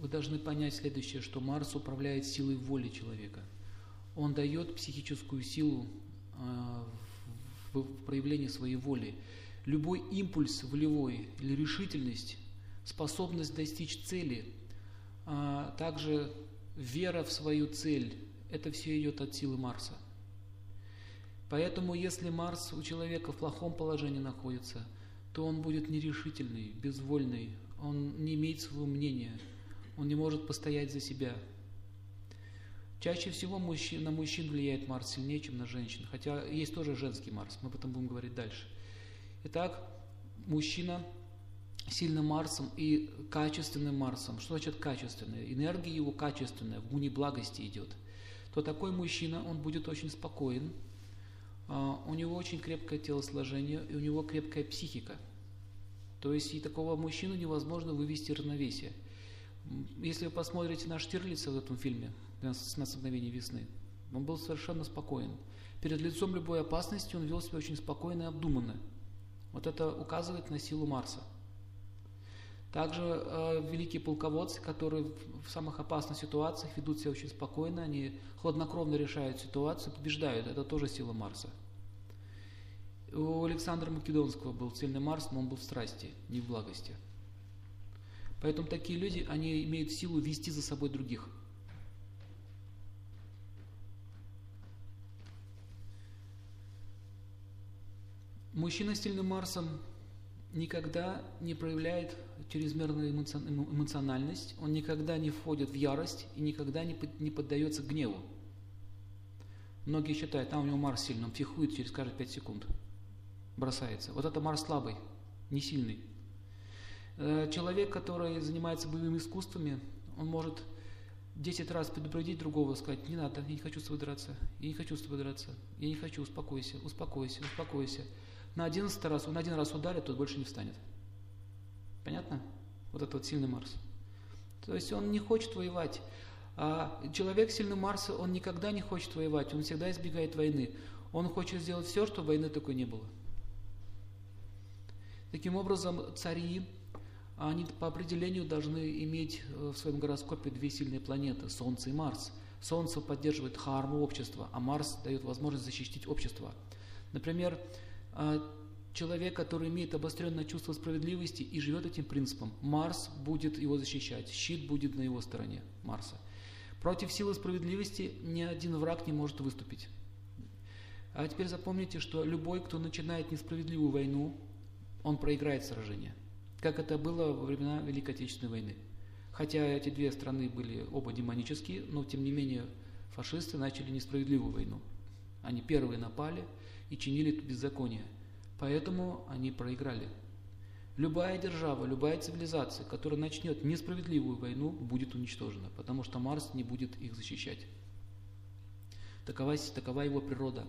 вы должны понять следующее, что Марс управляет силой воли человека. Он дает психическую силу в, в проявлении своей воли. Любой импульс волевой или решительность, способность достичь цели, а также вера в свою цель, это все идет от силы Марса. Поэтому, если Марс у человека в плохом положении находится, то он будет нерешительный, безвольный, он не имеет своего мнения, он не может постоять за себя. Чаще всего мужчин, на мужчин влияет Марс сильнее, чем на женщин, хотя есть тоже женский Марс, мы об этом будем говорить дальше. Итак, мужчина сильным Марсом и качественным Марсом. Что значит качественный? Энергия его качественная, в гуне благости идет. То такой мужчина, он будет очень спокоен, а, у него очень крепкое телосложение и у него крепкая психика. То есть и такого мужчину невозможно вывести равновесие. Если вы посмотрите на Штирлица в этом фильме «12 мгновений весны», он был совершенно спокоен. Перед лицом любой опасности он вел себя очень спокойно и обдуманно. Вот это указывает на силу Марса. Также э, великие полководцы, которые в самых опасных ситуациях ведут себя очень спокойно, они хладнокровно решают ситуацию, побеждают. Это тоже сила Марса. У Александра Македонского был сильный Марс, но он был в страсти, не в благости. Поэтому такие люди, они имеют силу вести за собой других. Мужчина с сильным Марсом никогда не проявляет чрезмерную эмоциональность, он никогда не входит в ярость и никогда не, не поддается гневу. Многие считают, там у него Марс сильный, он психует через каждые 5 секунд, бросается. Вот это Марс слабый, не сильный. Э, человек, который занимается боевыми искусствами, он может 10 раз предупредить другого, сказать, не надо, я не хочу с тобой драться, я не хочу с тобой драться, я не хочу, успокойся, успокойся, успокойся. На одиннадцатый раз, он один раз ударит, тот больше не встанет. Понятно? Вот этот вот сильный Марс. То есть он не хочет воевать. А человек сильный Марса, он никогда не хочет воевать, он всегда избегает войны. Он хочет сделать все, чтобы войны такой не было. Таким образом, цари, они по определению должны иметь э, в своем гороскопе две сильные планеты, Солнце и Марс. Солнце поддерживает харму общества, а Марс дает возможность защитить общество. Например, а, человек, который имеет обостренное чувство справедливости и живет этим принципом, Марс будет его защищать, щит будет на его стороне Марса. Против силы справедливости ни один враг не может выступить. А теперь запомните, что любой, кто начинает несправедливую войну, он проиграет сражение. Как это было во времена Великой Отечественной войны. Хотя эти две страны были оба демонические, но тем не менее фашисты начали несправедливую войну. Они первые напали – и чинили беззаконие. Поэтому они проиграли. Любая держава, любая цивилизация, которая начнет несправедливую войну, будет уничтожена, потому что Марс не будет их защищать. Такова, такова его природа.